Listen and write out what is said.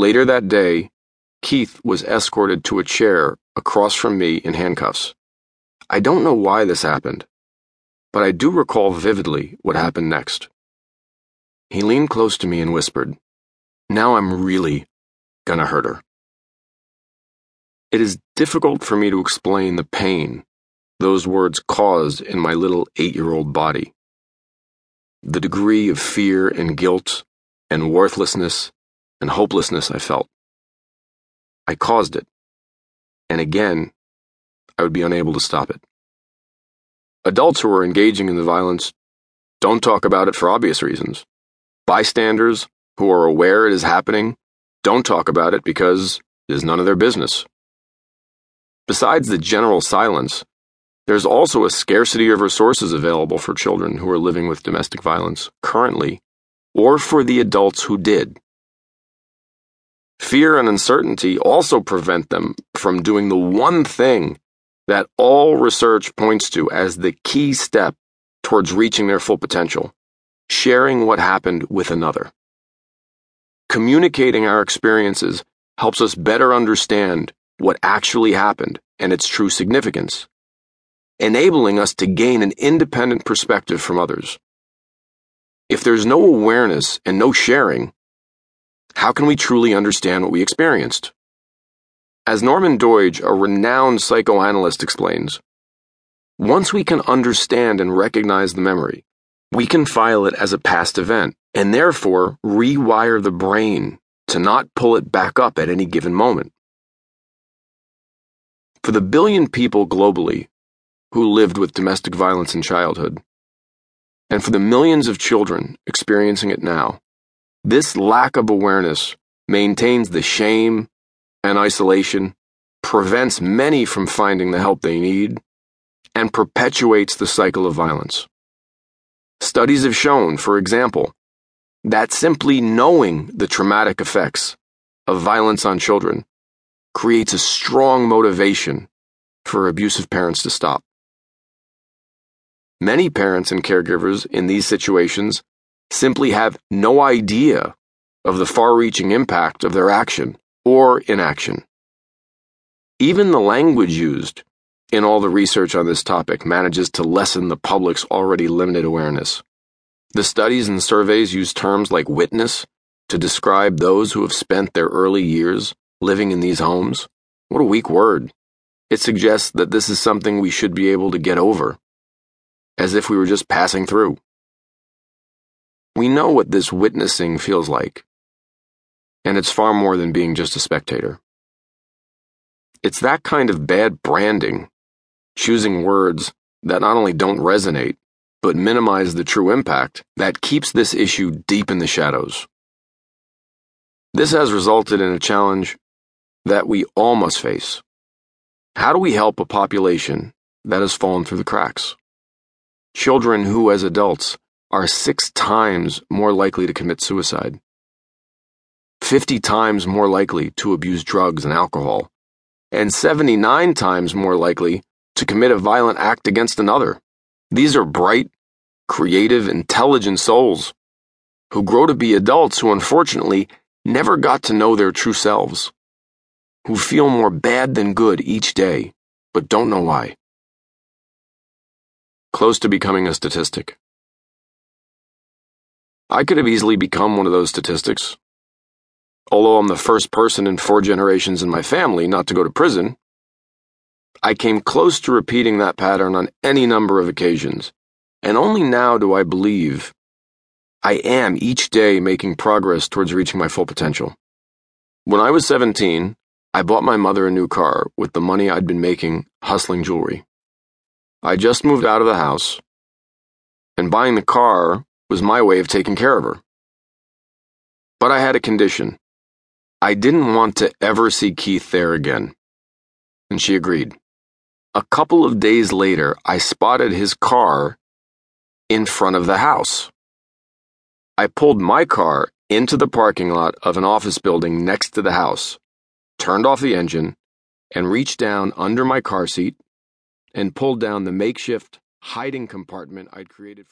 Later that day, Keith was escorted to a chair across from me in handcuffs. I don't know why this happened, but I do recall vividly what happened next. He leaned close to me and whispered, Now I'm really gonna hurt her. It is difficult for me to explain the pain those words caused in my little eight year old body. The degree of fear and guilt and worthlessness and hopelessness I felt. I caused it. And again, I would be unable to stop it. Adults who are engaging in the violence don't talk about it for obvious reasons. Bystanders who are aware it is happening don't talk about it because it is none of their business. Besides the general silence, there's also a scarcity of resources available for children who are living with domestic violence currently, or for the adults who did. Fear and uncertainty also prevent them from doing the one thing that all research points to as the key step towards reaching their full potential sharing what happened with another. Communicating our experiences helps us better understand what actually happened and its true significance, enabling us to gain an independent perspective from others. If there's no awareness and no sharing, how can we truly understand what we experienced? As Norman Doidge, a renowned psychoanalyst, explains, once we can understand and recognize the memory, we can file it as a past event and therefore rewire the brain to not pull it back up at any given moment. For the billion people globally who lived with domestic violence in childhood, and for the millions of children experiencing it now, this lack of awareness maintains the shame and isolation, prevents many from finding the help they need, and perpetuates the cycle of violence. Studies have shown, for example, that simply knowing the traumatic effects of violence on children creates a strong motivation for abusive parents to stop. Many parents and caregivers in these situations simply have no idea of the far reaching impact of their action or inaction. Even the language used in all the research on this topic manages to lessen the public's already limited awareness. The studies and surveys use terms like witness to describe those who have spent their early years living in these homes. What a weak word. It suggests that this is something we should be able to get over, as if we were just passing through. We know what this witnessing feels like, and it's far more than being just a spectator. It's that kind of bad branding choosing words that not only don't resonate, but minimize the true impact that keeps this issue deep in the shadows. This has resulted in a challenge that we all must face. How do we help a population that has fallen through the cracks? Children who, as adults, are six times more likely to commit suicide, 50 times more likely to abuse drugs and alcohol, and 79 times more likely to commit a violent act against another. These are bright, creative, intelligent souls who grow to be adults who unfortunately never got to know their true selves, who feel more bad than good each day, but don't know why. Close to becoming a statistic. I could have easily become one of those statistics. Although I'm the first person in four generations in my family not to go to prison, I came close to repeating that pattern on any number of occasions, and only now do I believe I am each day making progress towards reaching my full potential. When I was 17, I bought my mother a new car with the money I'd been making hustling jewelry. I just moved out of the house, and buying the car was my way of taking care of her. But I had a condition. I didn't want to ever see Keith there again. And she agreed. A couple of days later, I spotted his car in front of the house. I pulled my car into the parking lot of an office building next to the house, turned off the engine, and reached down under my car seat and pulled down the makeshift hiding compartment I'd created.